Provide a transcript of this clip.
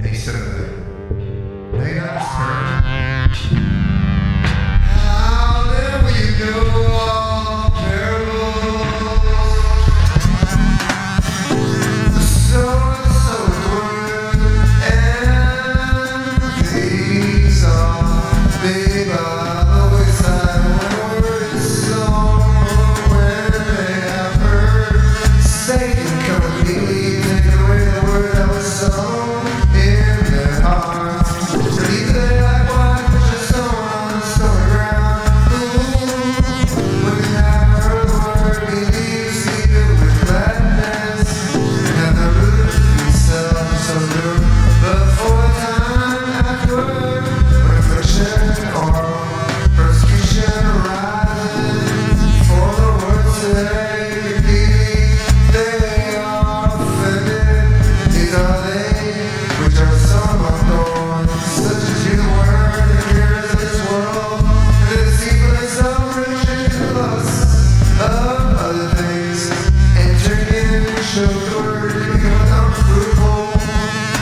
And he said to them, May not stir